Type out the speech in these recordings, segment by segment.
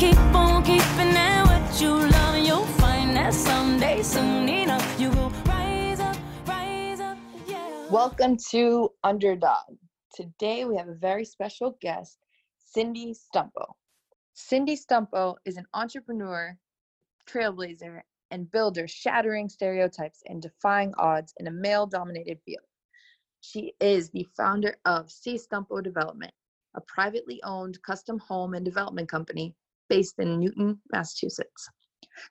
Keep on keeping at what you love, and you'll find that someday, soon enough, you will rise up, rise up, yeah. Welcome to Underdog. Today we have a very special guest, Cindy Stumpo. Cindy Stumpo is an entrepreneur, trailblazer, and builder shattering stereotypes and defying odds in a male dominated field. She is the founder of C Stumpo Development, a privately owned custom home and development company based in Newton, Massachusetts.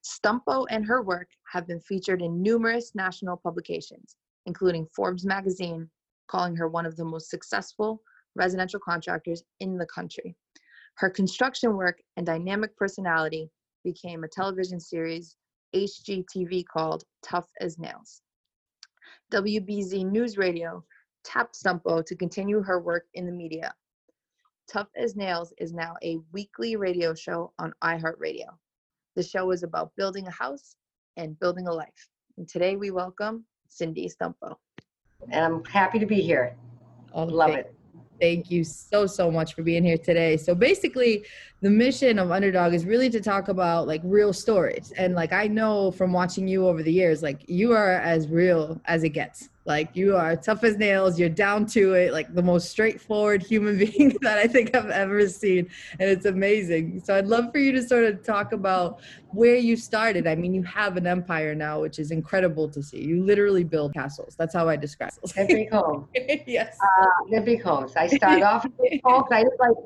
Stumpo and her work have been featured in numerous national publications, including Forbes magazine, calling her one of the most successful residential contractors in the country. Her construction work and dynamic personality became a television series, HGTV, called Tough as Nails. WBZ News Radio tapped Stumpo to continue her work in the media. Tough as Nails is now a weekly radio show on iHeartRadio. The show is about building a house and building a life. And today we welcome Cindy Stumpo. and I'm happy to be here. Oh, Love thank- it. Thank you so, so much for being here today. So basically, the mission of Underdog is really to talk about like real stories. And like I know from watching you over the years, like you are as real as it gets. Like you are tough as nails, you're down to it, like the most straightforward human being that I think I've ever seen. And it's amazing. So I'd love for you to sort of talk about where you started. I mean, you have an empire now, which is incredible to see. You literally build castles. That's how I describe it. big homes. yes. Uh, big homes. I start off with big homes. I like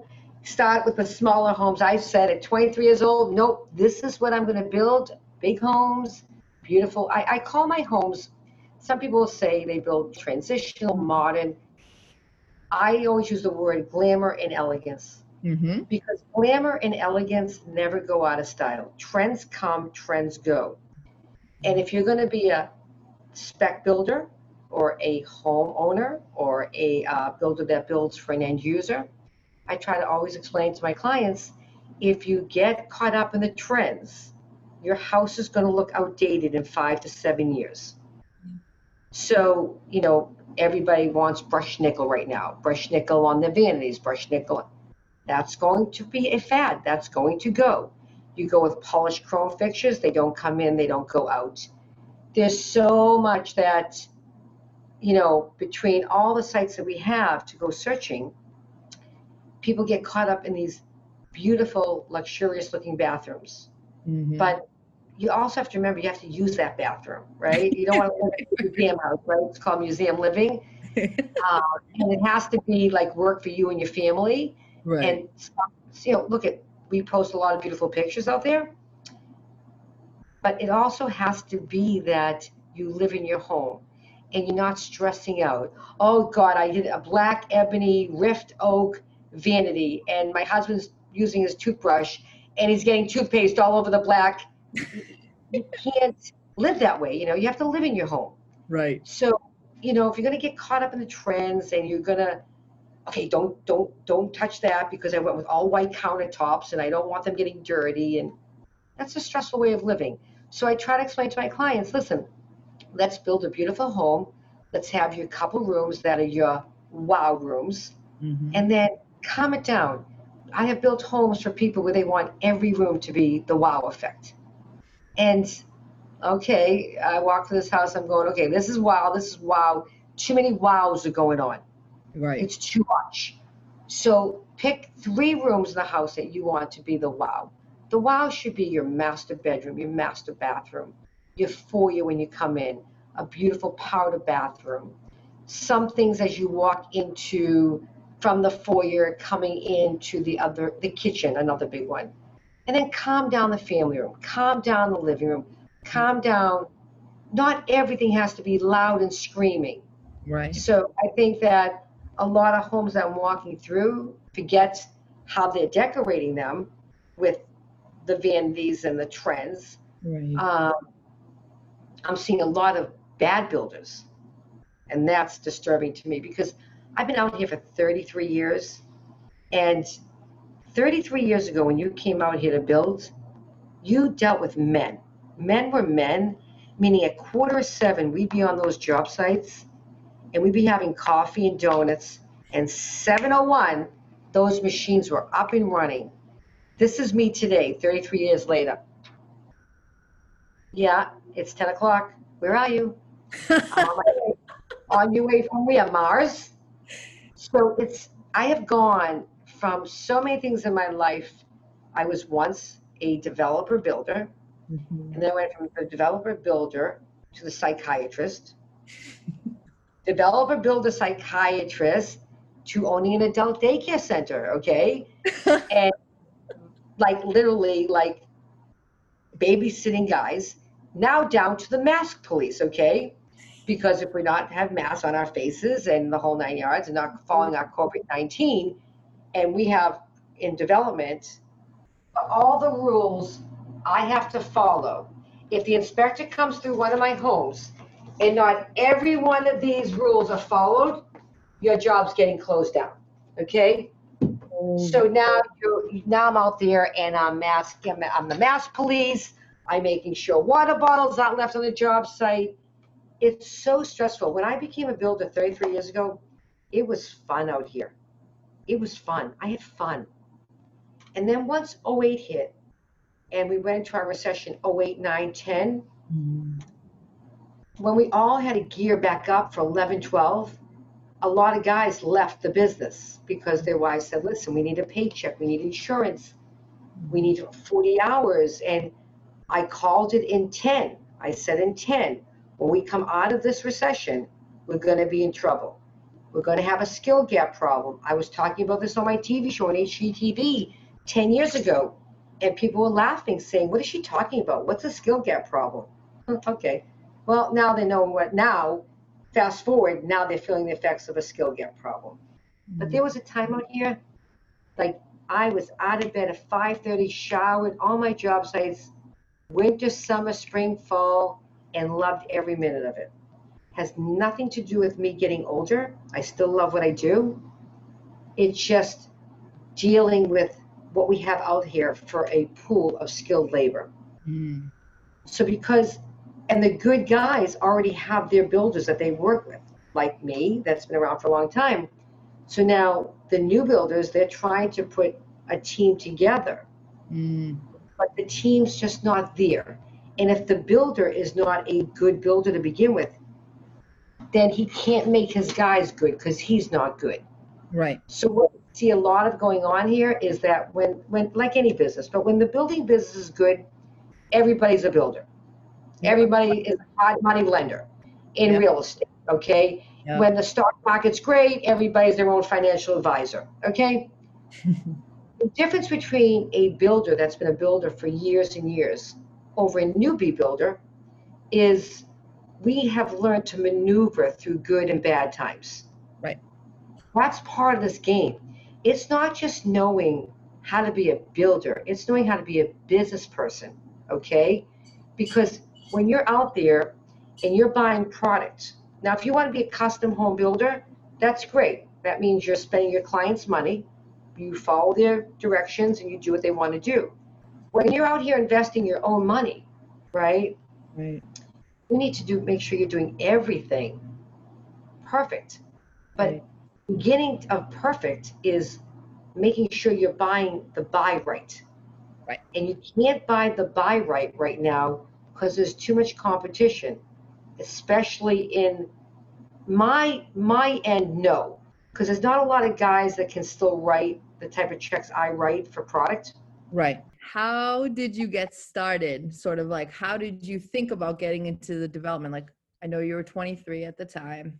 start with the smaller homes. I said at 23 years old, nope, this is what I'm going to build. Big homes, beautiful. I, I call my homes, some people will say they build transitional, modern. I always use the word glamour and elegance Mm-hmm. because glamour and elegance never go out of style. Trends come, trends go. And if you're going to be a spec builder or a homeowner or a uh, builder that builds for an end user, I try to always explain to my clients if you get caught up in the trends, your house is going to look outdated in five to seven years. So, you know, everybody wants brush nickel right now. Brush nickel on the vanities, brush nickel. That's going to be a fad. That's going to go. You go with polished chrome fixtures, they don't come in, they don't go out. There's so much that, you know, between all the sites that we have to go searching, people get caught up in these beautiful, luxurious looking bathrooms. Mm-hmm. But you also have to remember you have to use that bathroom, right? You don't want to live in a museum house, right? It's called museum living. Um, and it has to be like work for you and your family. right. And you know, look at we post a lot of beautiful pictures out there, but it also has to be that you live in your home and you're not stressing out. Oh God, I did a black ebony rift oak vanity, and my husband's using his toothbrush, and he's getting toothpaste all over the black. You can't live that way. You know, you have to live in your home. right. So, you know, if you're gonna get caught up in the trends and you're gonna, okay, don't don't don't touch that because I went with all white countertops and I don't want them getting dirty and that's a stressful way of living. So I try to explain to my clients, listen, let's build a beautiful home. Let's have your couple rooms that are your wow rooms, Mm-hmm. and then calm it down. I have built homes for people where they want every room to be the wow effect. And okay, I walk to this house, I'm going, okay, this is wow, this is wow. Too many wows are going on. Right. It's too much. So pick three rooms in the house that you want to be the wow. The wow should be your master bedroom, your master bathroom, your foyer when you come in, a beautiful powder bathroom. Some things as you walk into from the foyer coming into the other the kitchen, another big one. And then calm down the family room, calm down the living room, calm down. Not everything has to be loud and screaming. Right. So I think that a lot of homes that I'm walking through forget how they're decorating them with the Van V's and the trends. Right. Um, I'm seeing a lot of bad builders, and that's disturbing to me because I've been out here for 33 years, and 33 years ago, when you came out here to build, you dealt with men. Men were men, meaning at quarter of seven, we'd be on those job sites, and we'd be having coffee and donuts, and 7:01, those machines were up and running. This is me today, 33 years later. Yeah, it's 10 o'clock. Where are you? On, my way. on your way from where? Mars? So it's, I have gone from so many things in my life. I was once a developer builder, Mhm. and then I went from the developer builder to the psychiatrist, developer builder psychiatrist to owning an adult daycare center, okay? and like literally like babysitting guys, now down to the mask police, okay? Because if we're not have masks on our faces and the whole nine yards and not following our COVID 19, and we have in development all the rules I have to follow. If the inspector comes through one of my homes and not every one of these rules are followed, your job's getting closed down. Okay? So mm. now you're now I'm out there and I'm mask I'm, I'm the mask police. I'm making sure water bottles aren't left on the job site. It's so stressful. When I became a builder 33 years ago, it was fun out here. It was fun. I had fun. And then once 08 hit and we went into our recession 08, 9, 10, Mhm. when we all had to gear back up for 11, 12, a lot of guys left the business because their wives said, listen, we need a paycheck, we need insurance, we need 40 hours. And I called it in 10. I said in 10, when we come out of this recession, we're going to be in trouble. We're going to have a skill gap problem. I was talking about this on my TV show on HGTV 10 years ago, and people were laughing, saying, What is she talking about? What's a skill gap problem? Hmm, okay. Well, now they know what now. Fast forward, now they're feeling the effects of a skill gap problem. But there was a time out here, like I was out of bed at 5:30, showered, all my job sites, winter, summer, spring, fall, and loved every minute of it. Has nothing to do with me getting older. I still love what I do. It's just dealing with what we have out here for a pool of skilled labor. Mm. So because, and the good guys already have their builders that they work with, like me, that's been around for a long time. So now the new builders, they're trying to put a team together, Mm. but the team's just not there. And if the builder is not a good builder to begin with, then he can't make his guys good because he's not good. Right. So what we see a lot of going on here is that when, when like any business, but when the building business is good, everybody's a builder. Everybody is a hard money lender in Yep. real estate. Okay. Yep. When the stock market's great, everybody's their own financial advisor. Okay. the difference between a builder that's been a builder for years and years over a newbie builder is we have learned to maneuver through good and bad times. Right. That's part of this game. It's not just knowing how to be a builder, it's knowing how to be a business person, okay? Because when you're out there and you're buying products, now if you want to be a custom home builder, that's great. That means you're spending your client's money, you follow their directions, and you do what they want to do. When you're out here investing your own money, right? Right. You need to do make sure you're doing everything perfect. But beginning of perfect is making sure you're buying the buy right. Right. and you can't buy the buy right right now because there's too much competition especially in my my end no. Because there's not a lot of guys that can still write the type of checks i write for product. Right. How did you get started? Sort of like, how did you think about getting into the development? Like, I know you were 23 at the time.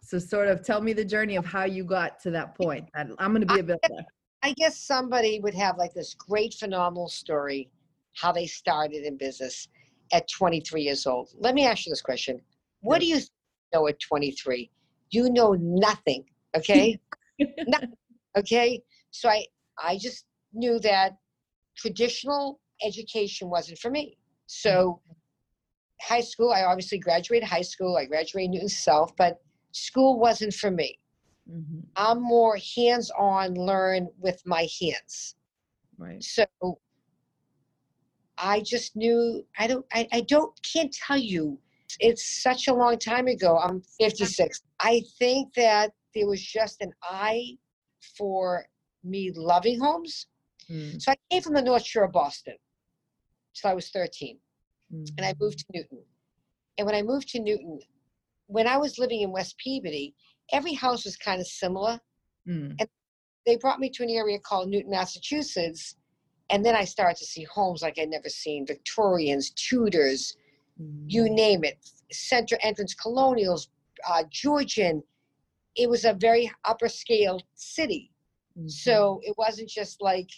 So, sort of tell me the journey of how you got to that point. I'm going to be a builder. I guess somebody would have like this great, phenomenal story how they started in business at 23 years old. Let me ask you this question What do you know at 23? You know nothing, okay? nothing, okay? So I, I just knew that traditional education wasn't for me. So high school, I obviously graduated high school. I graduated Newton South, but school wasn't for me. Mhm. I'm more hands-on, learn with my hands. Right. So I just knew I don't I, I don't can't tell you. It's such a long time ago. I'm 56. I think that there was just an eye for me loving homes. Mm, So I came from the North Shore of Boston till I was 13 and I moved to Newton. And when I moved to Newton, when I was living in West Peabody, every house was kind of similar. Mm, They brought me to an area called Newton, Massachusetts. And then I started to see homes like I'd never seen Victorians, Tudors, you mm, name it, center entrance colonials, uh, Georgian. It was a very upper scale city. mhm. So it wasn't just like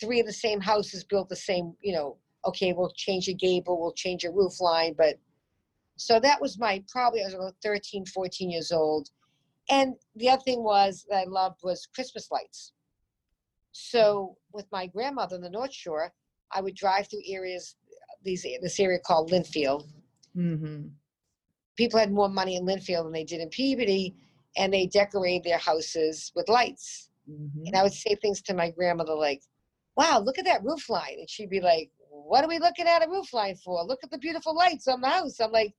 three of the same houses built the same, you know, okay, we'll change a gable, we'll change a roof line. But so that was my probably, I was about 13, 14 years old. And the other thing was that I loved was Christmas lights. So with my grandmother in the North Shore, I would drive through areas, these this area called Lynnfield. Mhm. People had more money in Lynnfield than they did in Peabody, and they decorated their houses with lights. Mhm. And I would say things to my grandmother like, wow, look at that roof line. And she'd be like, what are we looking at a roof line for? Look at the beautiful lights on the house. I'm like,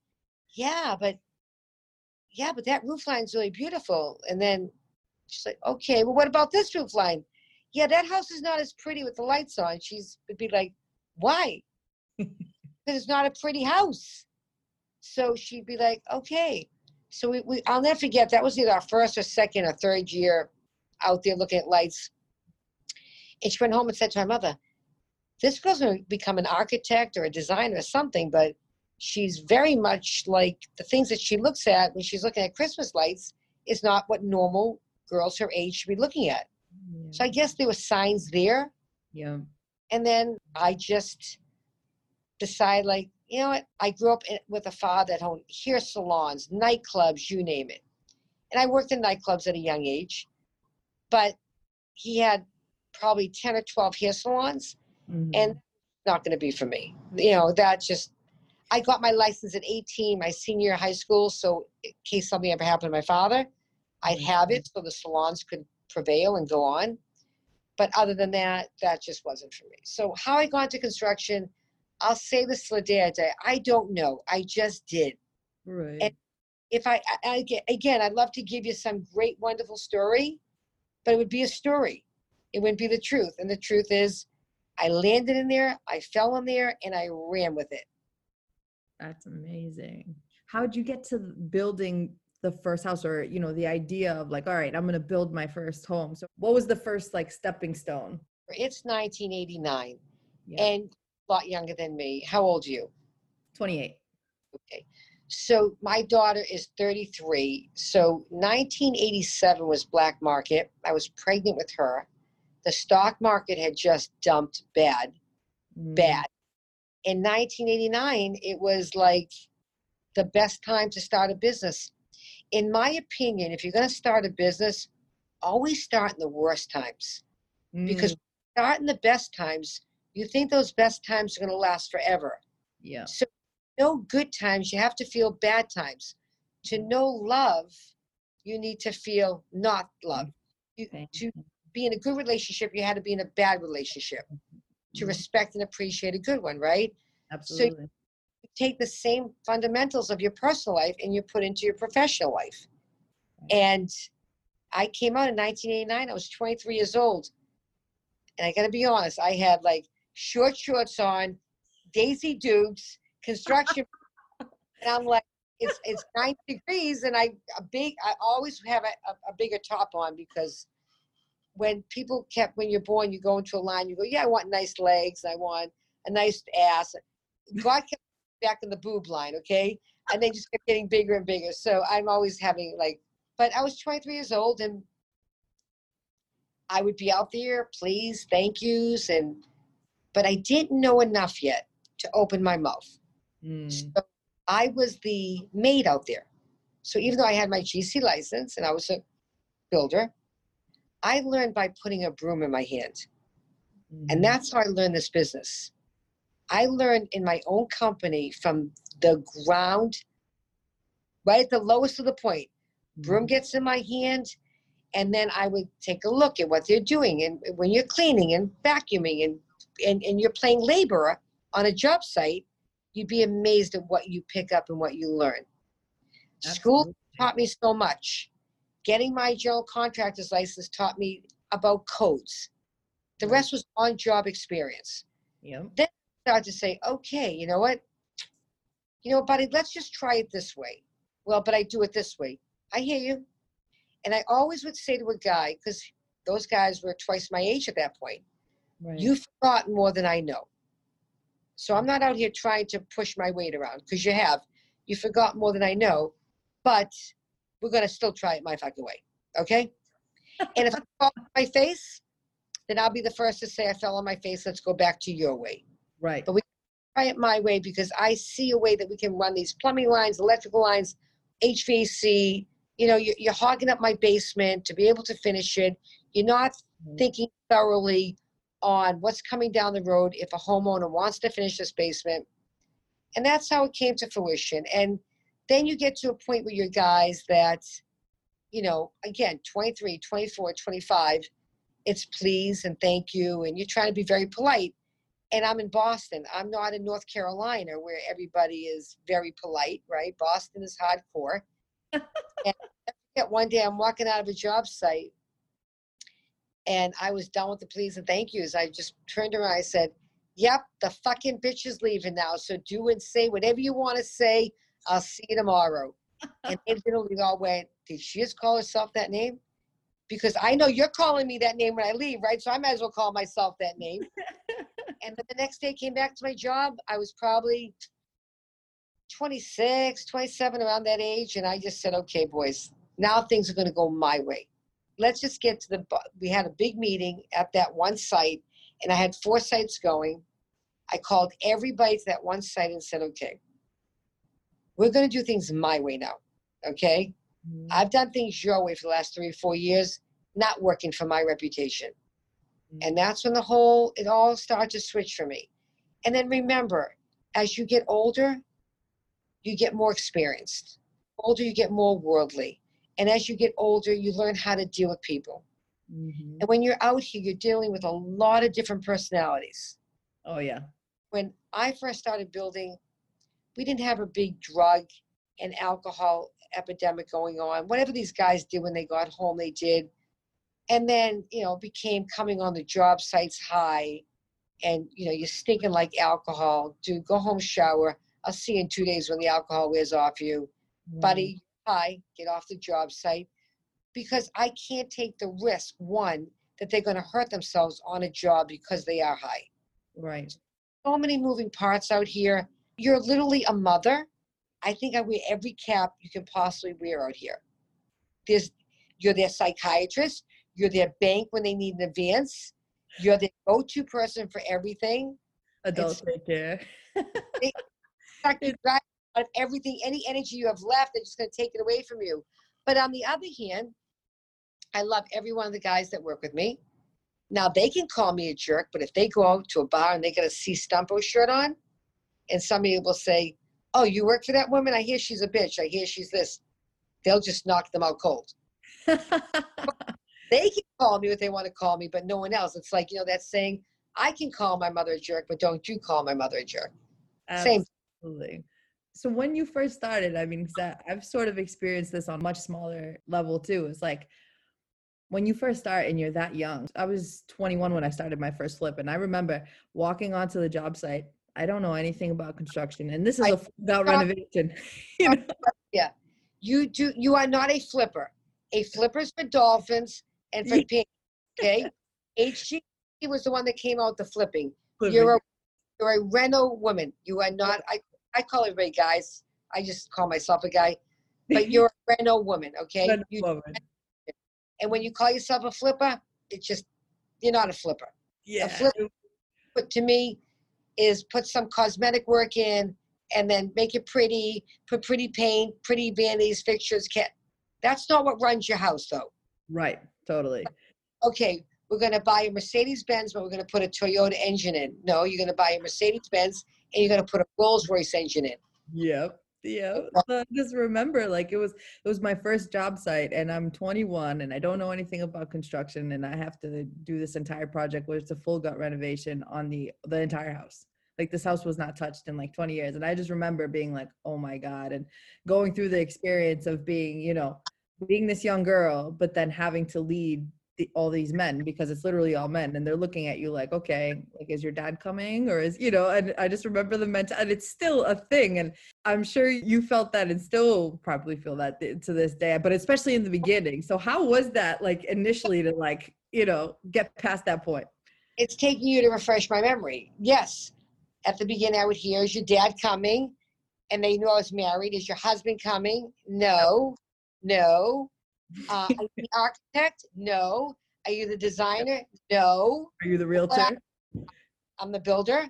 yeah, but yeah, but that roof line's really beautiful. And then she's like, okay, well, what about this roof line? Yeah, that house is not as pretty with the lights on. She's would be like, why? Because it's not a pretty house. So she'd be like, okay. So we, we I'll never forget that was either our first or second or third year out there looking at lights. And she went home and said to my mother, This girl's going to become an architect or a designer or something, but she's very much like the things that she looks at when she's looking at Christmas lights is not what normal girls her age should be looking at. So I guess there were signs there. Yeah. And then I just decided, like, you know what? I grew up in, with a father that owned hair salons, nightclubs, you name it. And I worked in nightclubs at a young age, but he had probably 10 or 12 hair salons, Mhm. and not going to be for me. You know, that just, I got my license at 18, my senior high school. So, in case something ever happened to my father, I'd have it so the salons could prevail and go on. But other than that, that just wasn't for me. So, how I got into construction, I'll say this till the day I die. I don't know. I just did. right. If I, I, I again, I'd love to give you some great, wonderful story, but it would be a story. It wouldn't be the truth. And the truth is, I landed in there, I fell in there, and I ran with it. That's amazing. How did you get to building the first house or, you know, the idea of like, all right, I'm going to build my first home. So what was the first like stepping stone? It's 1989, Yeah. and a lot younger than me. How old are you? 28. Okay. So my daughter is 33. So 1987 was black market. I was pregnant with her. The stock market had just dumped bad, Mm, bad. In 1989, it was like the best time to start a business. In my opinion, if you're going to start a business, always start in the worst times because mm, start in the best times. You think those best times are going to last forever. yeah. So, know good times, you have to feel bad times. To know love, you need to feel not love. You, Okay. to be in a good relationship, you had to be in a bad relationship. To Mhm. respect and appreciate a good one, right? Absolutely. You take the same fundamentals of your personal life and you put into your professional life. And I came out in 1989. I was 23 years old. And I got to be honest, I had like short shorts on, Daisy Dukes, construction. and I'm like, it's it's 90 degrees, and I a big. I always have a, a, a bigger top on because when people kept when you're born, you go into a line, you go, yeah, I want nice legs, I want a nice ass. God kept back in the boob line, okay, and they just kept getting bigger and bigger. So I'm always having like, but I was 23 years old, and I would be out there, please, thank yous, and but I didn't know enough yet to open my mouth. Mm, So I was the maid out there. So even though I had my GC license and I was a builder, I learned by putting a broom in my hand. And mm-hmm. that's how I learned this business. I learned in my own company from the ground, right at the lowest of the point. Broom mm-hmm. gets in my hand, and then I would take a look at what they're doing. And when you're cleaning and vacuuming and, and, and you're playing laborer on a job site, you'd be amazed at what you pick up and what you learn. School taught me so much. Getting my general contractor's license taught me about codes. The rest was on job experience. Yep. Start to say, okay, you know what? You know, buddy, let's just try it this way. Well, but I do it this way. I hear you. And I always would say to a guy, because those guys were twice my age at that point, Right. you've forgotten more than I know. So I'm not out here trying to push my weight around because you have. You forgot more than I know, but we're gonna still try it my fucking way. Okay? and if I fall on my face, then I'll be the first to say I fell on my face. Let's go back to your way. right. but we Try it my way because I see a way that we can run these plumbing lines, electrical lines, HVAC. You know, you're, you're hogging up my basement to be able to finish it. You're not Mhm. thinking thoroughly on what's coming down the road if a homeowner wants to finish this basement. And that's how it came to fruition. And then you get to a point where you're guys that, you know, again, 23, 24, 25, it's please and thank you. And you're trying to be very polite. And I'm in Boston. I'm not in North Carolina where everybody is very polite, right? Boston is hardcore. and one day I'm walking out of a job site and I was done with the please and thank yous. I just turned around. I said, Yep, the fucking bitch is leaving now. So do and say whatever you want to say. I'll see you tomorrow. and they literally all went, Did she just call herself that name? Because I know you're calling me that name when I leave, right? So I might as well call myself that name. and then the next day came back to my job. I was probably 26, 27, around that age. And I just said, Okay, boys, now things are going to go my way let's just get to the we had a big meeting at that one site and i had four sites going i called everybody to that one site and said okay we're going to do things my way now okay? Mhm. i've done things your way for the last three or four years not working for my reputation. And that's when the whole it all started to switch for me. And then remember as you get older you get more experienced. Older you get more worldly. And as you get older you learn how to deal with people. Mhm. and when you're out here you're dealing with a lot of different personalities. Oh yeah. when i first started building we didn't have a big drug and alcohol epidemic going on whatever these guys did when they got home they did and then you know became coming on the job sites high and you know you're stinking like alcohol dude go home shower i'll see you in two days when the alcohol wears off you mm. buddy, hi, get off the job site. Because I can't take the risk, one, that they're going to hurt themselves on a job because they are high. Right. So many moving parts out here. You're literally a mother. I think I wear every cap you can possibly wear out here. There's, you're their psychiatrist. You're their bank when they need an advance. You're the go-to person for everything. Adult daycare. you out of everything, any energy you have left, they're just going to take it away from you. But on the other hand, I love every one of the guys that work with me. Now they can call me a jerk, but if they go out to a bar and they get a C Stumpo shirt on, and somebody will say, "Oh, you work for that woman? I hear she's a bitch. I hear she's this," they'll just knock them out cold. They can call me what they want to call me, but no one else. It's like you know that saying, "I can call my mother a jerk, but don't you call my mother a jerk." Same. Absolutely. So when you first started, I mean, I- I've sort of experienced this on a much smaller level too. It's like when you first start and you're that young. I was 21 when I started my first flip, and I remember walking onto the job site. I don't know anything about construction, and this is I- a full-out renovation. you know? You do. You are not a flipper. A flipper's for dolphins and for Yeah. pink. Okay. HG was the one that came out the flipping. You're a you're a reno woman. You are not. I I call everybody guys. I just call myself a guy. But you're a reno woman. Okay. Reno You, woman. and when you call yourself a flipper, it's just you're not a flipper. yeah. flip- But to me, is put some cosmetic work in and then make it pretty. Put pretty paint, pretty vanities, fixtures. kit. That's not what runs your house, though. Right. Totally. okay, we're to buy a Mercedes Benz, but we're to put a Toyota engine in. No, you're to buy a Mercedes Benz and you're to put a Rolls Royce engine in. Yep. Yeah. I just remember like it was it was my first job site and I'm 21 and I don't know anything about construction and I have to do this entire project where it's a full gut renovation on the the entire house. Like this house was not touched in like 20 years. And I just remember being like, oh my God, and going through the experience of being, you know, being this young girl, but then having to lead the, all these men because it's literally all men and they're looking at you like okay like is your dad coming or is you know and i just remember the mental and it's still a thing and i'm sure you felt that and still probably feel that th- to this day but especially in the beginning so how was that like initially to like you know get past that point It's taking you to refresh my memory. Yes. At the beginning, I would hear, is your dad coming? And they knew I was married. Is your husband coming? No. No. Uh, are you the architect? No. Are you the designer? No. are you the realtor I'm the builder.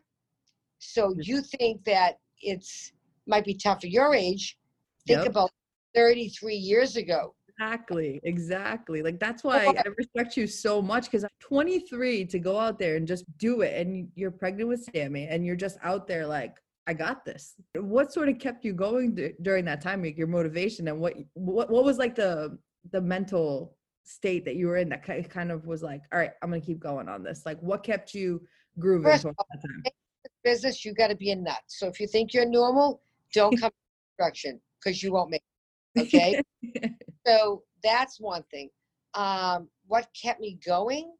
So you think that it's might be tough for your age. Think Yep. about 33 years ago. Exactly, exactly. Like that's why I respect you so much because I'm 23 to go out there and just do it. And you're pregnant with Sammy, and you're just out there like, I got this. What sort of kept you going d- during that time? Like your motivation and what what what was like the the mental state that you were in that kind of was like, all right, I'm gonna keep going on this. Like, what kept you grooving First time? Business, you got to be a nut. So if you think you're normal, don't come to construction because you won't make it. Okay. so that's one thing. Um, what kept me going?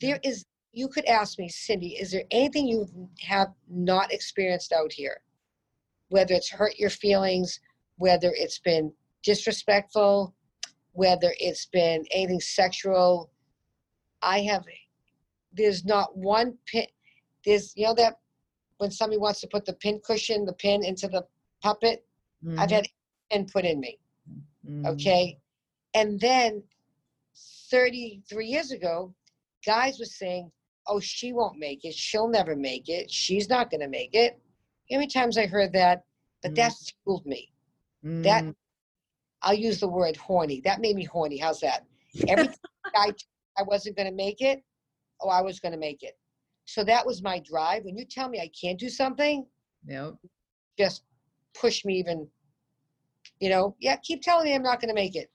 There is, you could ask me, Cindy, is there anything you have not experienced out here? Whether it's hurt your feelings, whether it's been disrespectful, whether it's been anything sexual. I have, there's not one pin, there's, you know, that when somebody wants to put the pin cushion, the pin into the puppet, I've Mhm, had pin put in me. Mhm. okay? And then 33 years ago guys were saying oh she won't make it. She'll never make it. She's not going to make it. How many times i heard that? But Mm. that fueled me. That Mm, i'll use the word horny. That made me horny. How's that? Every time I, I wasn't going to make it oh i was going to make it. So that was my drive. When you tell me i can't do something Yep. just push me even you know? Yeah keep telling me i'm not going to make it.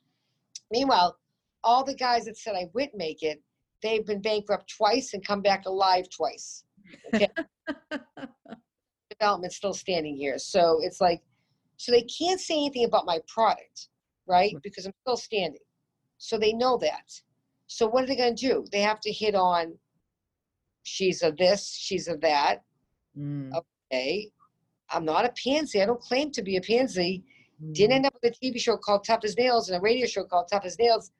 Meanwhile all the guys that said i wouldn't make it they've been bankrupt twice and come back alive twice development still standing here. So it's like so they can't say anything about my product right because i'm still standing so they know that so what are they going to do they have to hit on she's a this she's a that Mm, okay i'm not a pansy i don't claim to be a pansy didn't mhm. end up with a TV show called Tough as Nails and a radio show called Tough as Nails.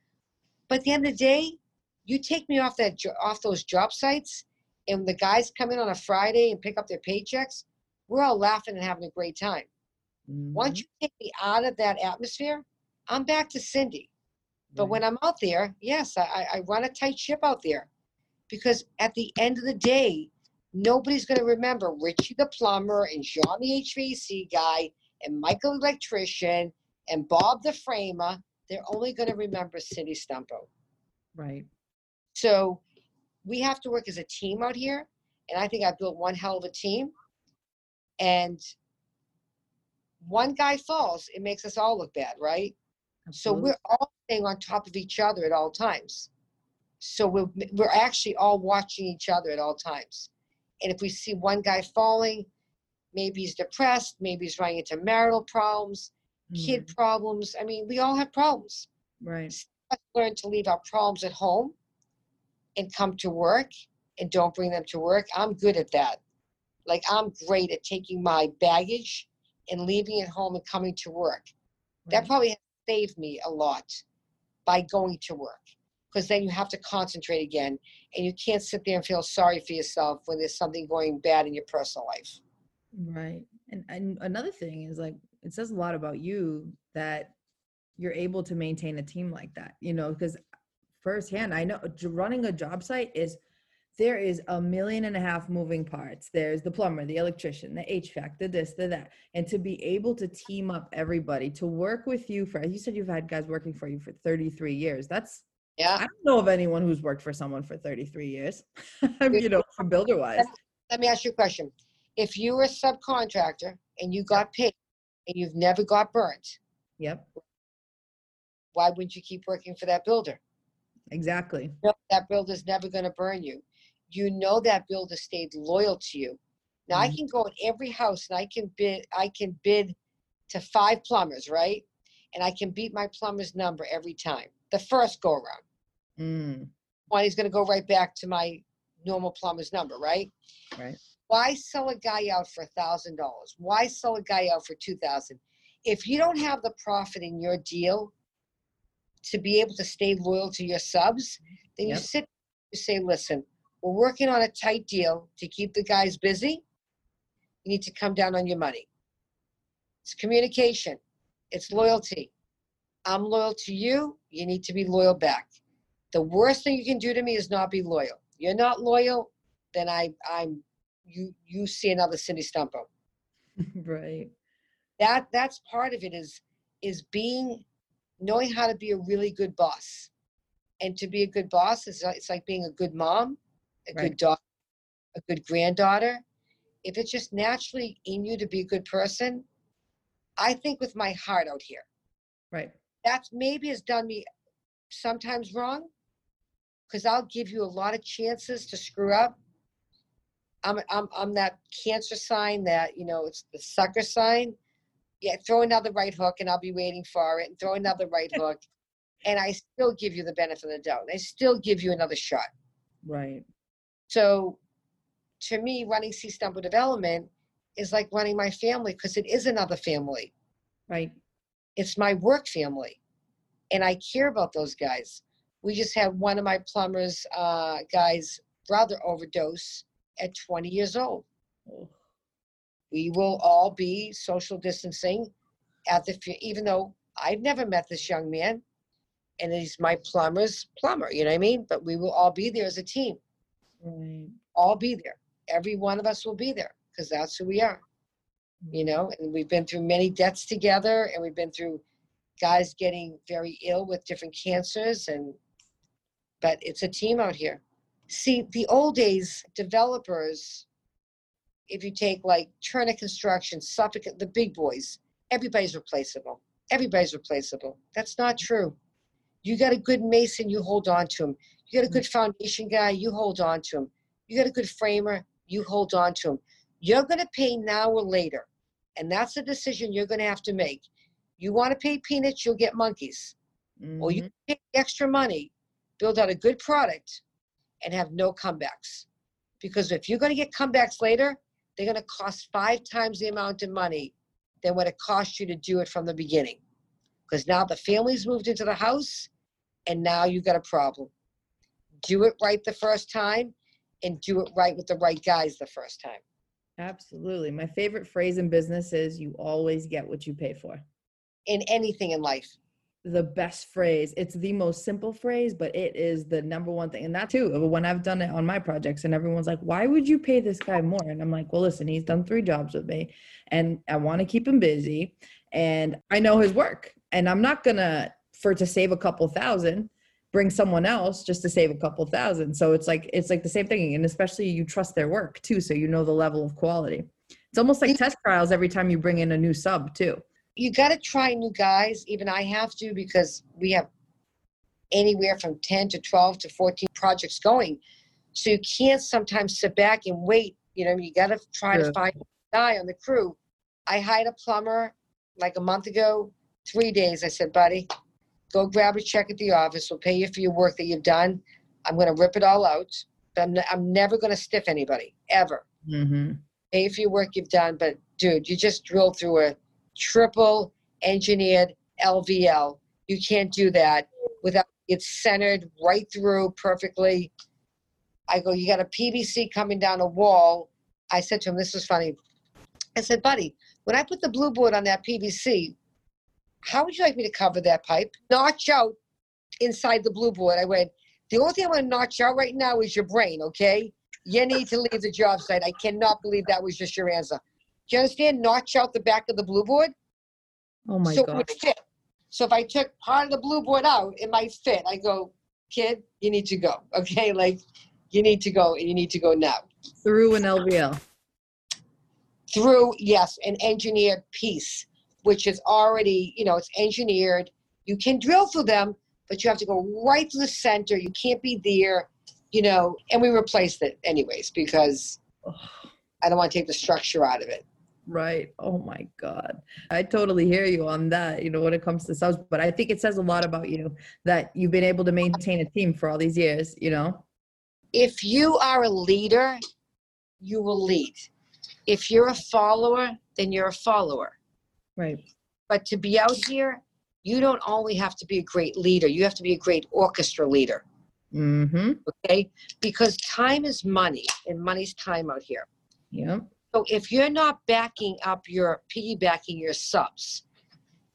But at the end of the day, you take me off that off those job sites, and the guys come in on a Friday and pick up their paychecks. We're all laughing and having a great time. Once Mhm. you take me out of that atmosphere, I'm back to Cindy. But Right. when I'm out there, yes, I, I I run a tight ship out there, because at the end of the day, nobody's going to remember Richie the plumber and John the HVAC guy and Michael the electrician and Bob the framer. They're only going to remember Cindy Stumpo. right. So we have to work as a team out here, and I think I built one hell of a team. And one guy falls, it makes us all look bad, right? So we're all staying on top of each other at all times. So we're we're actually all watching each other at all times. And if we see one guy falling, maybe he's depressed, maybe he's running into marital problems, kid Mhm. problems. I mean, we all have problems. Right. Let's learn to leave our problems at home and come to work and don't bring them to work. I'm good at that. Like I'm great at taking my baggage and leaving it home and coming to work. That probably has saved me a lot by going to work because then you have to concentrate again and you can't sit there and feel sorry for yourself when there's something going bad in your personal life. Right. And and another thing is like it says a lot about you that you're able to maintain a team like that, you know, because firsthand, I know running a job site is there is a million and a half moving parts. There's the plumber, the electrician, the HVAC, the this, the that. And to be able to team up everybody to work with you for, you said, you've had guys working for you for 33 years. That's Yeah. I don't know of anyone who's worked for someone for 33 years, you know, for builder wise. Let me ask you a question. If you were a subcontractor and you got paid and you've never got burnt, Yep, why wouldn't you keep working for that builder? exactly. that builder's never going to burn you. You know that builder stayed loyal to you. Now I Mhm. can go in every house and I can bid. I can bid to five plumbers, right? And I can beat my plumber's number every time. The first go around, Mm, one he's going to go right back to my normal plumber's number, right? right. Why sell a guy out for a thousand dollars? Why sell a guy out for two thousand? If you don't have the profit in your deal to be able to stay loyal to your subs, then you sit you say, listen, we're working on a tight deal to keep the guys busy. You need to come down on your money. It's communication, it's loyalty. I'm loyal to you, you need to be loyal back. The worst thing you can do to me is not be loyal. You're not loyal, then I I'm you you see another Cindy Stumpo. right. That that's part of it is is being knowing how to be a really good boss. And to be a good boss is like- it's like being a good mom, a Right. good daughter, a good granddaughter. If it's just naturally in you to be a good person, I think with my heart out here, Right. that maybe has done me sometimes wrong because I'll give you a lot of chances to screw up. I'm, I'm, I'm that cancer sign that, you know, it's the sucker sign. Yeah, throw another right hook and I'll be waiting for it and throw another right hook. And I still give you the benefit of the doubt. I still give you another shot. Right. So to me, running C Stumpo Development is like running my family because it is another family. Right. it's my work family and i care about those guys. We just had one of my plumbers uh, guys brother overdose at 20 years old. Oh, we will all be social distancing at the even though i've never met this young man and he's my plumber's plumber you know what i mean? But we will all be there as a team Right. all be there. Every one of us will be there because that's who we are you mm-hmm. know? And we've been through many deaths together and we've been through guys getting very ill with different cancers and but it's a team out here. See the old days developers if you take like turner construction suffolk the big boys everybody's replaceable. Everybody's replaceable. That's not true you got a good mason you hold on to him you got a good foundation guy you hold on to him you got a good framer you hold on to him you're going to pay now or later and that's a decision you're going to have to make. You want to pay peanuts, you'll get monkeys. Or you mm-hmm. pay extra money, build out a good product, and have no comebacks. Because if you're going to get comebacks later, they're going to cost five times the amount of money than what it cost you to do it from the beginning. Because now the family's moved into the house, and now you got a problem. Do it right the first time, and do it right with the right guys the first time. Absolutely. My favorite phrase in business is you always get what you pay for. In anything in life. The best phrase. It's the most simple phrase, but it is the number one thing. And that too, uh, when I've done it on my projects, and everyone's like, why would you pay this guy more? And I'm like, well, listen, he's done three jobs with me, and I want to keep him busy, and I know his work. And I'm not going to, for to save a couple thousand, bring someone else just to save a couple thousand. So it's like it's like the same thing, and especially you trust their work too, so you know the level of quality. It's almost like test trials every time you bring in a new sub too. you got to try new guys. Even I have to because we have anywhere from 10 to 12 to 14 projects going. So you can't sometimes sit back and wait. You know, you got to try Yeah. to find a guy on the crew. I hired a plumber like a month ago, three days. I said, buddy, go grab a check at the office. We'll pay you for your work that you've done. I'm going to rip it all out. But I'm, I'm never going to stiff anybody, ever Mm-hmm. pay for your work you've done, but dude, you just drilled through a triple engineered LVL. You can't do that without it's centered right through perfectly. I go, you got a PVC coming down a wall. I said to him, this was funny. I said, buddy, when I put the blue board on that PVC, how would you like me to cover that pipe? Notch out inside the blue board. I went, the only thing I'm going to notch out right now is your brain, okay? You need to leave the job site. I cannot believe that was just your answer. Do you understand? Notch out the back of the blue board Oh my so it god. would fit. So if I took part of the blue board out, it might fit. I go, kid, you need to go. Okay, like you need to go and you need to go now. Through an LVL. Through yes, an engineered piece, which is already you know it's engineered. You can drill through them, but you have to go right to the center. You can't be there, you know. And we replaced it anyways because I don't want to take the structure out of it. Right. Oh my God. I totally hear you on that, you know, when it comes to subs. But I think it says a lot about you that you've been able to maintain a team for all these years, you know? If you are a leader, you will lead. If you're a follower, then you're a follower. Right. But to be out here, you don't only have to be a great leader, you have to be a great orchestra leader. Mm-hmm. Okay? Because time is money, and money's time out here. Yeah. So if you're not backing up your piggybacking your subs,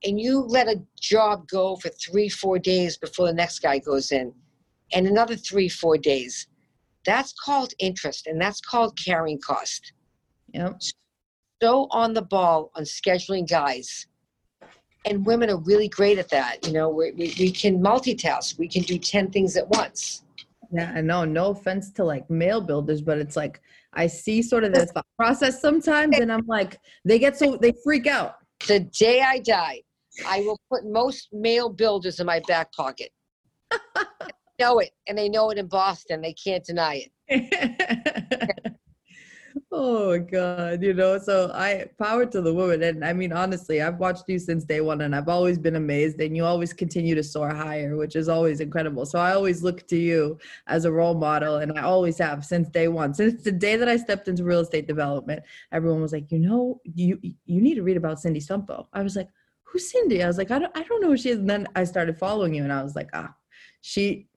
and you let a job go for three, four days before the next guy goes in, and another three, four days, that's called interest and that's called carrying cost. Yep. So on the ball on scheduling guys. And women are really great at that. You know, we, we, we can multitask, we can do 10 things at once. Yeah, I know. No offense to like male builders, but it's like I see sort of this process sometimes, and I'm like, they get so they freak out. The day I die, I will put most male builders in my back pocket. know it, and they know it in Boston. They can't deny it. oh god you know so i power to the woman and i mean honestly i've watched you since day one and i've always been amazed and you always continue to soar higher which is always incredible so i always look to you as a role model and i always have since day one since the day that i stepped into real estate development everyone was like you know you you need to read about cindy stumpo. I was like who's cindy? I was like i don't, I don't know who she is and then i started following you and i was like ah she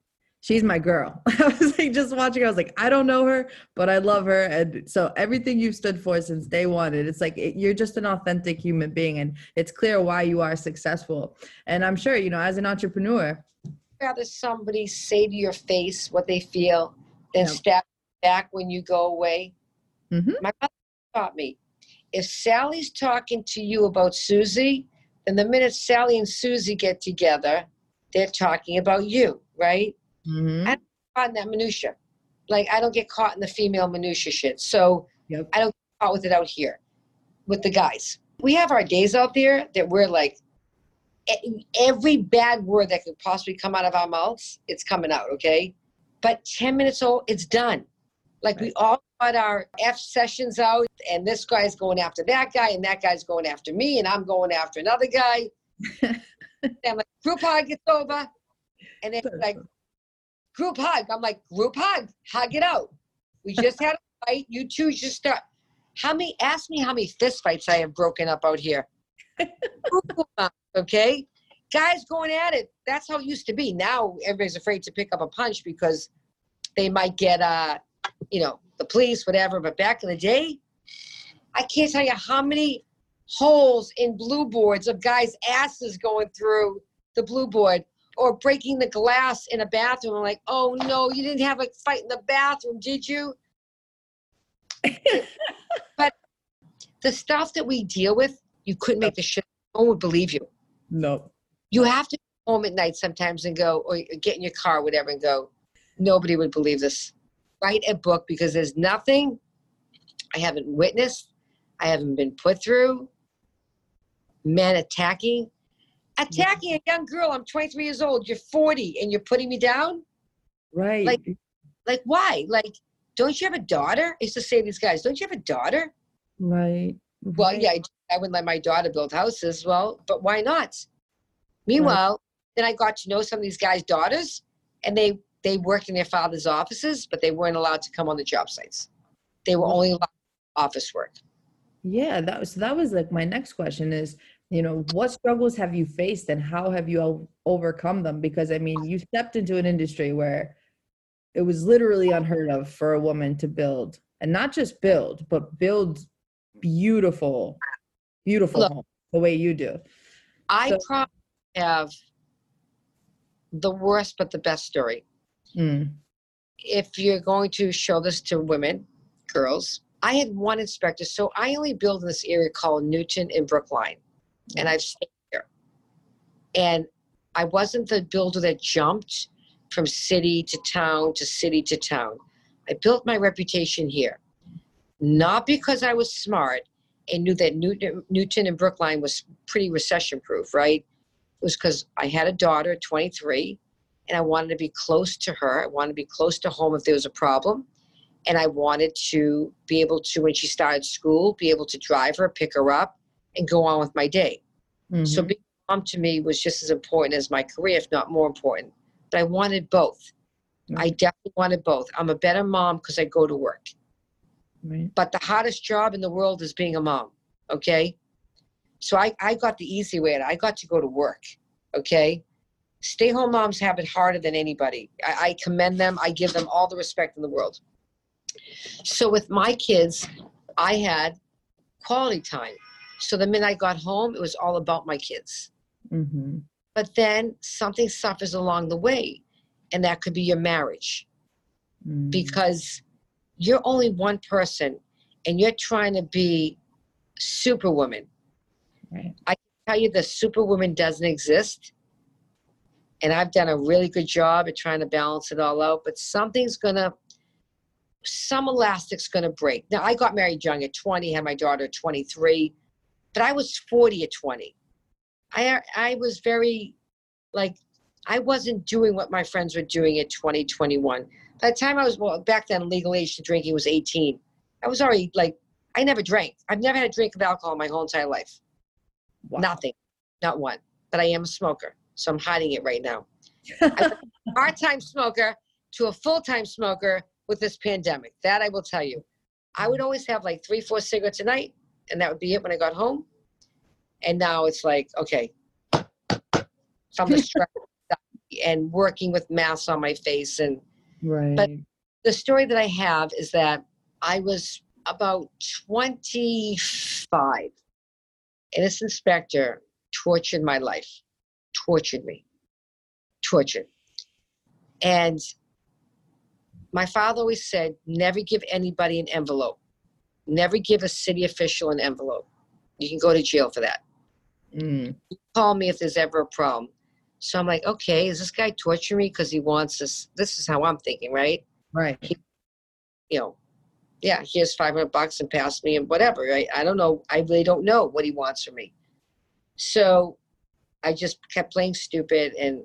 she's my girl. I was like just watching. I was like, I don't know her, but I love her, and so everything you've stood for since day one. And it's like it, you're just an authentic human being, and it's clear why you are successful. And I'm sure you know, as an entrepreneur, rather somebody say to your face what they feel than step back when you go away. Mhm. My mother taught me if Sally's talking to you about Susie, then the minute Sally and Susie get together, they're talking about you, right? Mhm. I- Caught in that minutia. Like I don't get caught in the female minutia shit. So Yep. I don't get caught with it out here with the guys. We have our days out there that we're like every bad word that could possibly come out of our mouths, it's coming out, okay? But 10 minutes old, it's done. Like we all got our F sessions out, and this guy's going after that guy, and that guy's going after me, and I'm going after another guy. and I'm like, group hug, it's over. And then like, group hug. I'm like, group hug, hug it out. We just had a fight. You two just start. How many, ask me how many fist fights I have broken up out here. okay? Guys going at it. That's how it used to be. Now everybody's afraid to pick up a punch because they might get, uh, you know, the police, whatever. But back in the day, I can't tell you how many holes in blue boards of guys' asses going through the blue board or breaking the glass in a bathroom. I'm like, oh no, you didn't have a fight in the bathroom, did you? but the stuff that we deal with, you couldn't make the shit. No one would believe you. no. You have to go home at night sometimes and go, or get in your car, whatever, and go, nobody would believe this. Write a book because there's nothing I haven't witnessed, I haven't been put through. Men attacking, attacking a young girl. I'm 23 years old. You're 40, and you're putting me down. Right. Like- Like, why? Like, don't you have a daughter? I used to say to these guys, don't you have a daughter? right. Well, right. yeah, I, I wouldn't let my daughter build houses. Well, but why not? Meanwhile, then I got to know some of these guys' daughters, and they they worked in their father's offices, but they weren't allowed to come on the job sites. They were only allowed office work. Yeah, that was that was like my next question is, you know, what struggles have you faced and how have you overcome them? Because I mean, you stepped into an industry where it was literally unheard of for a woman to build and not just build, but build beautiful, beautiful Look. homes the way you do. I So- probably have the worst but the best story. Mm, If you're going to show this to women, girls, I had one inspector. So I only build in this area called Newton and Brookline, and I've stayed here. And I wasn't the builder that jumped from city to town to city to town. I built my reputation here, not because I was smart and knew that Newton, Newton and Brookline was pretty recession proof, right? It was because I had a daughter, 23, and I wanted to be close to her. I wanted to be close to home if there was a problem. And I wanted to be able to, when she started school, be able to drive her, pick her up, and go on with my day. So Mhm. being a mom to me was just as important as my career, if not more important. But I wanted both. I definitely wanted both. I'm a better mom because I go to work. Right. But the hardest job in the world is being a mom. Okay. So I, I got the easy way. out. I got to go to work. Okay. Stay home moms have it harder than anybody. I, I commend them. I give them all the respect in the world. So with my kids, I had quality time. So the minute I got home, it was all about my kids. Mm-hmm. But then something suffers along the way, and that could be your marriage Mm-hmm. because you're only one person and you're trying to be superwoman. Right. Tell you the superwoman doesn't exist. And I've done a really good job at trying to balance it all out, but something's gonna, some elastic's gonna break. Now, I got married young at 20, had my daughter at 23, but I was 40 at 20. I, I was very, like, I wasn't doing what my friends were doing at 20, 21. By the time I was, well, back then, legal age to drinking was 18. I was already, like, I never drank. I've never had a drink of alcohol my whole entire life. Wow. Nothing, not one. But I am a smoker, so I'm hiding it right now. Part-time smoker to a full-time smoker with this pandemic. That I will tell you. I would mm. always have like three, four cigarettes a night, and that would be it when I got home. And now it's like, okay, from the stress and working with masks on my face and right. But the story that I have is that I was about 25, and this inspector tortured my life, tortured me, tortured. And my father always said, never give anybody an envelope, never give a city official an envelope. You can go to jail for that. Mm. Call me if there's ever a problem. So I'm like, okay, is this guy torturing me because he wants this? This is how I'm thinking, right? Right. you know, yeah, here's 500 bucks and pass me and whatever. Right? I don't know. I really don't know what he wants from me. So I just kept playing stupid and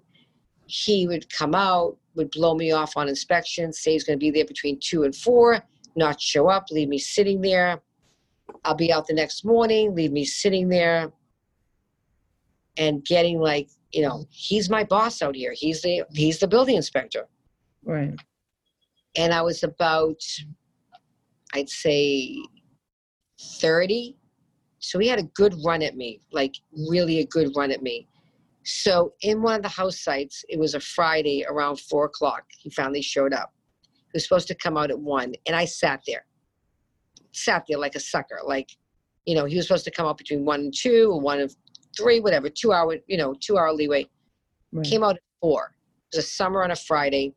he would come out, would blow me off on inspection, say he's going to be there between two and four, not show up, leave me sitting there. I'll be out the next morning, leave me sitting there and getting like, you know, he's my boss out here. He's the he's the building inspector Right. and I was about, I'd say, 30. So he had a good run at me, like really a good run at me. So in one of the house sites, it was a Friday around four o'clock. He finally showed up. Was supposed to come out at one, and I sat there, sat there like a sucker. Like, you know, he was supposed to come out between one and two, or one and three, whatever, two hour, you know, two hour leeway Right. came out at four. It was a summer on a Friday.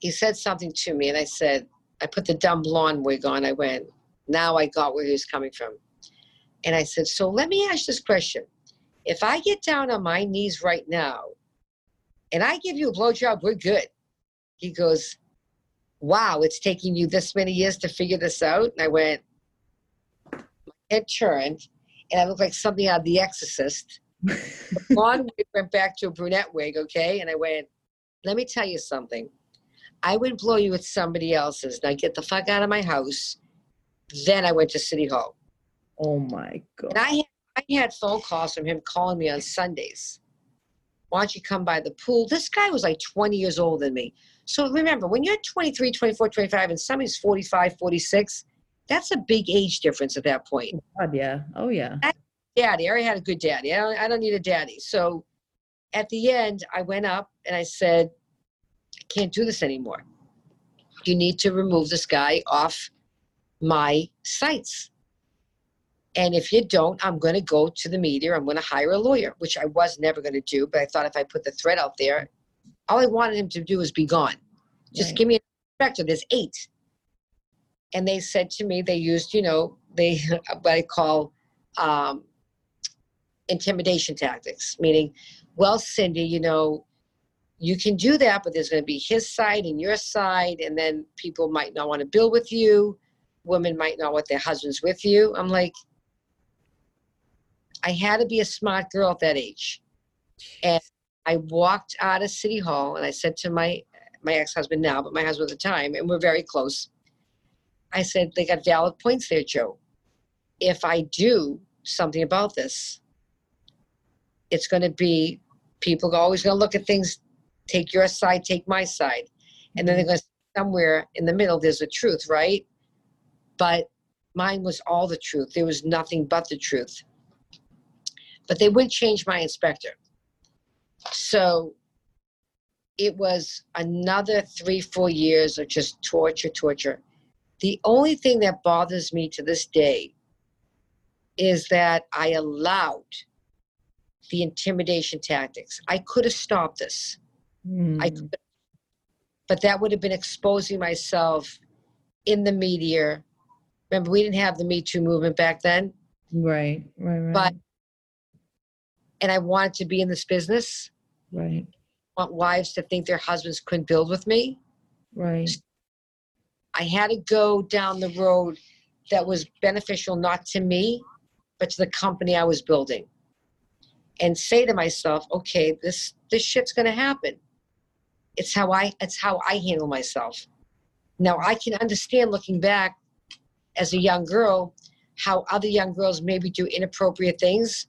He said something to me, and I said, I put the dumb blonde wig on. I went, now I got where he was coming from. And I said, So let me ask this question. If I get down on my knees right now and I give you a blowjob, we're good. He goes, Wow, it's taking you this many years to figure this out. And I went, my head turned, and I looked like something out of The Exorcist blonde wig went back to a brunette wig, okay? And I went, let me tell you something. I would blow you with somebody else's. Now get the fuck out of my house. Then I went to City Hall. oh my god. And I had, I had phone calls from him calling me on Sundays. Why don't you come by the pool? This guy was like 20 years older than me. So remember, when you're 23, 24, 25, and somebody's 45, 46, that's a big age difference at that point. Oh, God, yeah. Oh yeah. daddy. I already had a good daddy. I don't, I don't need a daddy. So at the end, I went up and I said, I can't do this anymore. You need to remove this guy off my sites. And if you don't, I'm going to go to the media. I'm going to hire a lawyer, which I was never going to do. But I thought if I put the threat out there, all I wanted him to do was be gone. Just Right. give me an inspector. There's eight. And they said to me, they used, you know, they what I call um, intimidation tactics, meaning, well, Cindy, you know, you can do that, but there's going to be his side and your side, and then people might not want to build with you. Women might not want their husbands with you. I'm like, I had to be a smart girl at that age. And I walked out of City Hall and I said to my my ex-husband now, but my husband at the time, and we're very close. I said, they got valid points there, Joe. If I do something about this, it's going to be people are always going to look at things, take your side, take my side, and then they're to somewhere in the middle. There's a truth, right? But mine was all the truth. There was nothing but the truth. But they wouldn't change my inspector. So it was another three, four years of just torture, torture. The only thing that bothers me to this day is that I allowed the intimidation tactics. I could have stopped this. I Mm, could, but that would have been exposing myself in the media. Remember, we didn't have the Me Too movement back then, right, right, right. but and I wanted to be in this business. Right, Want wives to think their husbands couldn't build with me. right. I had to go down the road that was beneficial not to me, but to the company I was building. And say to myself, okay, this this shit's gonna happen. It's how I it's how I handle myself. Now I can understand looking back as a young girl how other young girls maybe do inappropriate things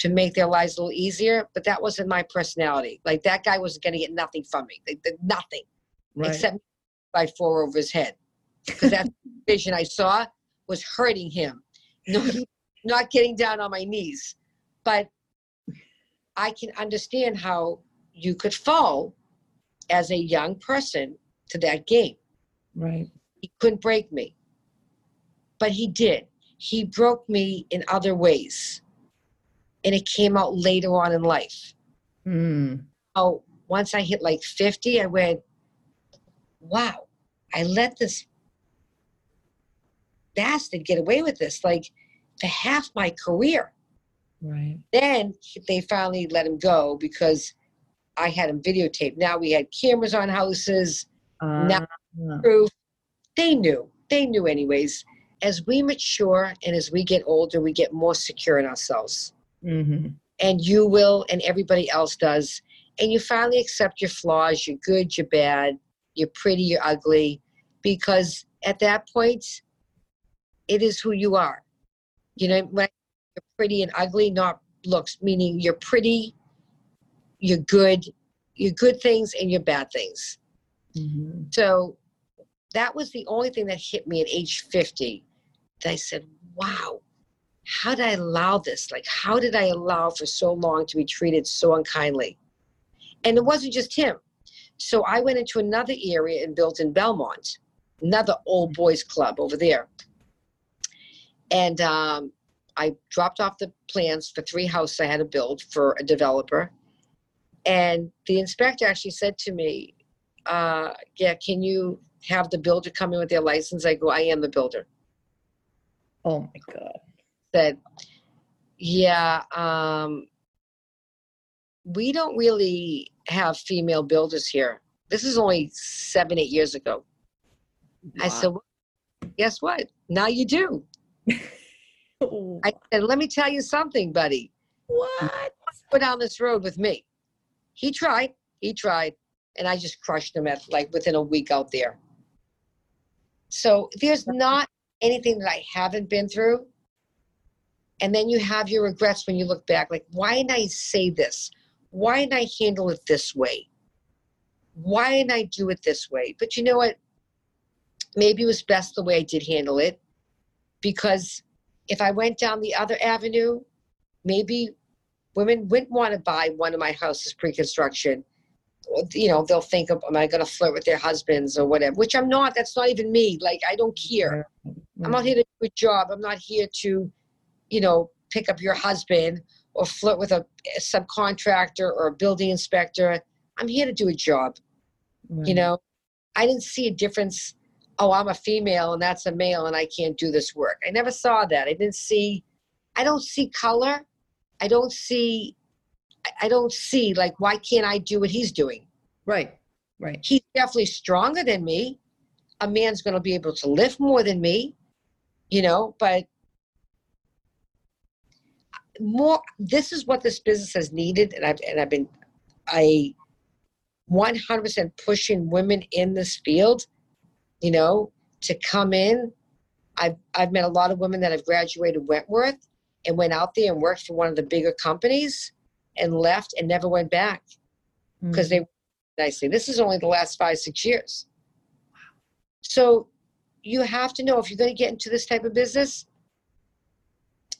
to make their lives a little easier, but that wasn't my personality. Like that guy was gonna get nothing from me. Like, the- nothing Right. except by four over his head. Because that vision I saw was hurting him. No, not getting down on my knees. But I can understand how you could fall as a young person to that game. right. He couldn't break me. But he did. He broke me in other ways. And it came out later on in life. Mm, oh, once I hit like 50, I went, wow, I let this bastard get away with this like for half my career. right. Then they finally let him go because I had him videotaped. Now we had cameras on houses, Now- Ah, proof. They knew. They knew, anyways. As we mature and as we get older, we get more secure in ourselves. Mhm, and you will and everybody else does. And you finally accept your flaws you're good you're bad you're pretty you're ugly because at that point it is who you are. You know when you're pretty and ugly not looks meaning you're pretty you're good you're good things and you're bad things. Mhm. so that was the only thing that hit me at age 50 that I said, wow, how did I allow this? Like, how did I allow for so long to be treated so unkindly? And it wasn't just him. So I went into another area and built in Belmont, another old boys club over there. And um, I dropped off the plans for three houses I had to build for a developer. And the inspector actually said to me, uh, yeah, can you have the builder come in with their license? I go, I am the builder. Oh my God. Said, yeah, um, we don't really have female builders here. This is only seven, eight years ago. I said, well, guess what? Now you do. I said, let me tell you something, buddy. what? Go down this road with me. He tried. He tried. And I just crushed him at like within a week out there. So there's not anything that I haven't been through. And then you have your regrets when you look back like, why didn't I say this? Why didn't I handle it this way? Why didn't I do it this way? But you know what? Maybe it was best the way I did handle it because if I went down the other avenue, maybe women wouldn't want to buy one of my houses pre-construction you know they'll think of am i going to flirt with their husbands or whatever which i'm not that's not even me like i don't care i'm not here to do a job i'm not here to you know pick up your husband or flirt with a, a subcontractor or a building inspector i'm here to do a job you know i didn't see a difference oh i'm a female and that's a male and i can't do this work i never saw that i didn't see i don't see color i don't see I, I don't see like why can't I do what he's doing? Right. Right. He's definitely stronger than me. A man's going to be able to lift more than me, you know. But more, this is what this business has needed, and I've and I've been, I, one hundred percent pushing women in this field, you know, to come in. I've I've met a lot of women that have graduated Wentworth and went out there and worked for one of the bigger companies and left and never went back because Mm-hmm. they nicely. This is only the last five, six years. So you have to know if you're going to get into this type of business.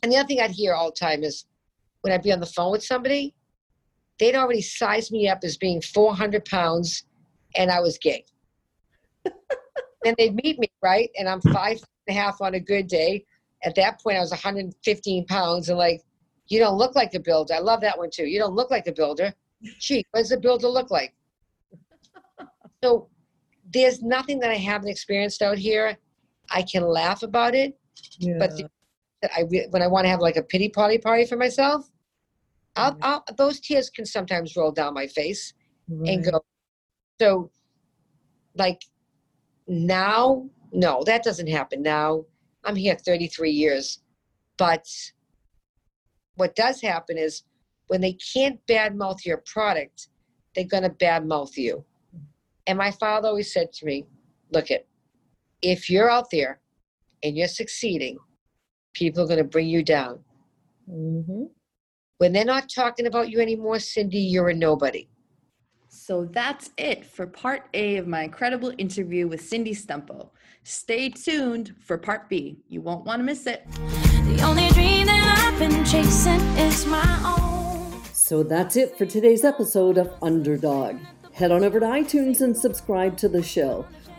And the other thing I'd hear all the time is when I'd be on the phone with somebody, they'd already sized me up as being 400 pounds and I was gay. then they'd meet me, right? And I'm five and a half on a good day. At that point, I was 115 pounds and like, you don't look like a builder. I love that one too. You don't look like a builder. Gee, what does a builder look like? So there's nothing that I haven't experienced out here. I can laugh about it, yeah. but the, I re- when I want to have like a pity party party for myself, I'll, Mhm. I'll, those tears can sometimes roll down my face and go. So, like now, no, that doesn't happen now. I'm here 33 years, but what does happen is when they can't badmouth your product, they're gonna badmouth you. And my father always said to me, "Look it, if you're out there and you're succeeding, people are gonna bring you down. Mhm. When they're not talking about you anymore, Cindy, you're a nobody." So that's it for part A of my incredible interview with Cindy Stumpo. Stay tuned for part B. You won't want to miss it. The only dream that I've been chasing is my own. So that's it for today's episode of Underdog. Head on over to iTunes and subscribe to the show.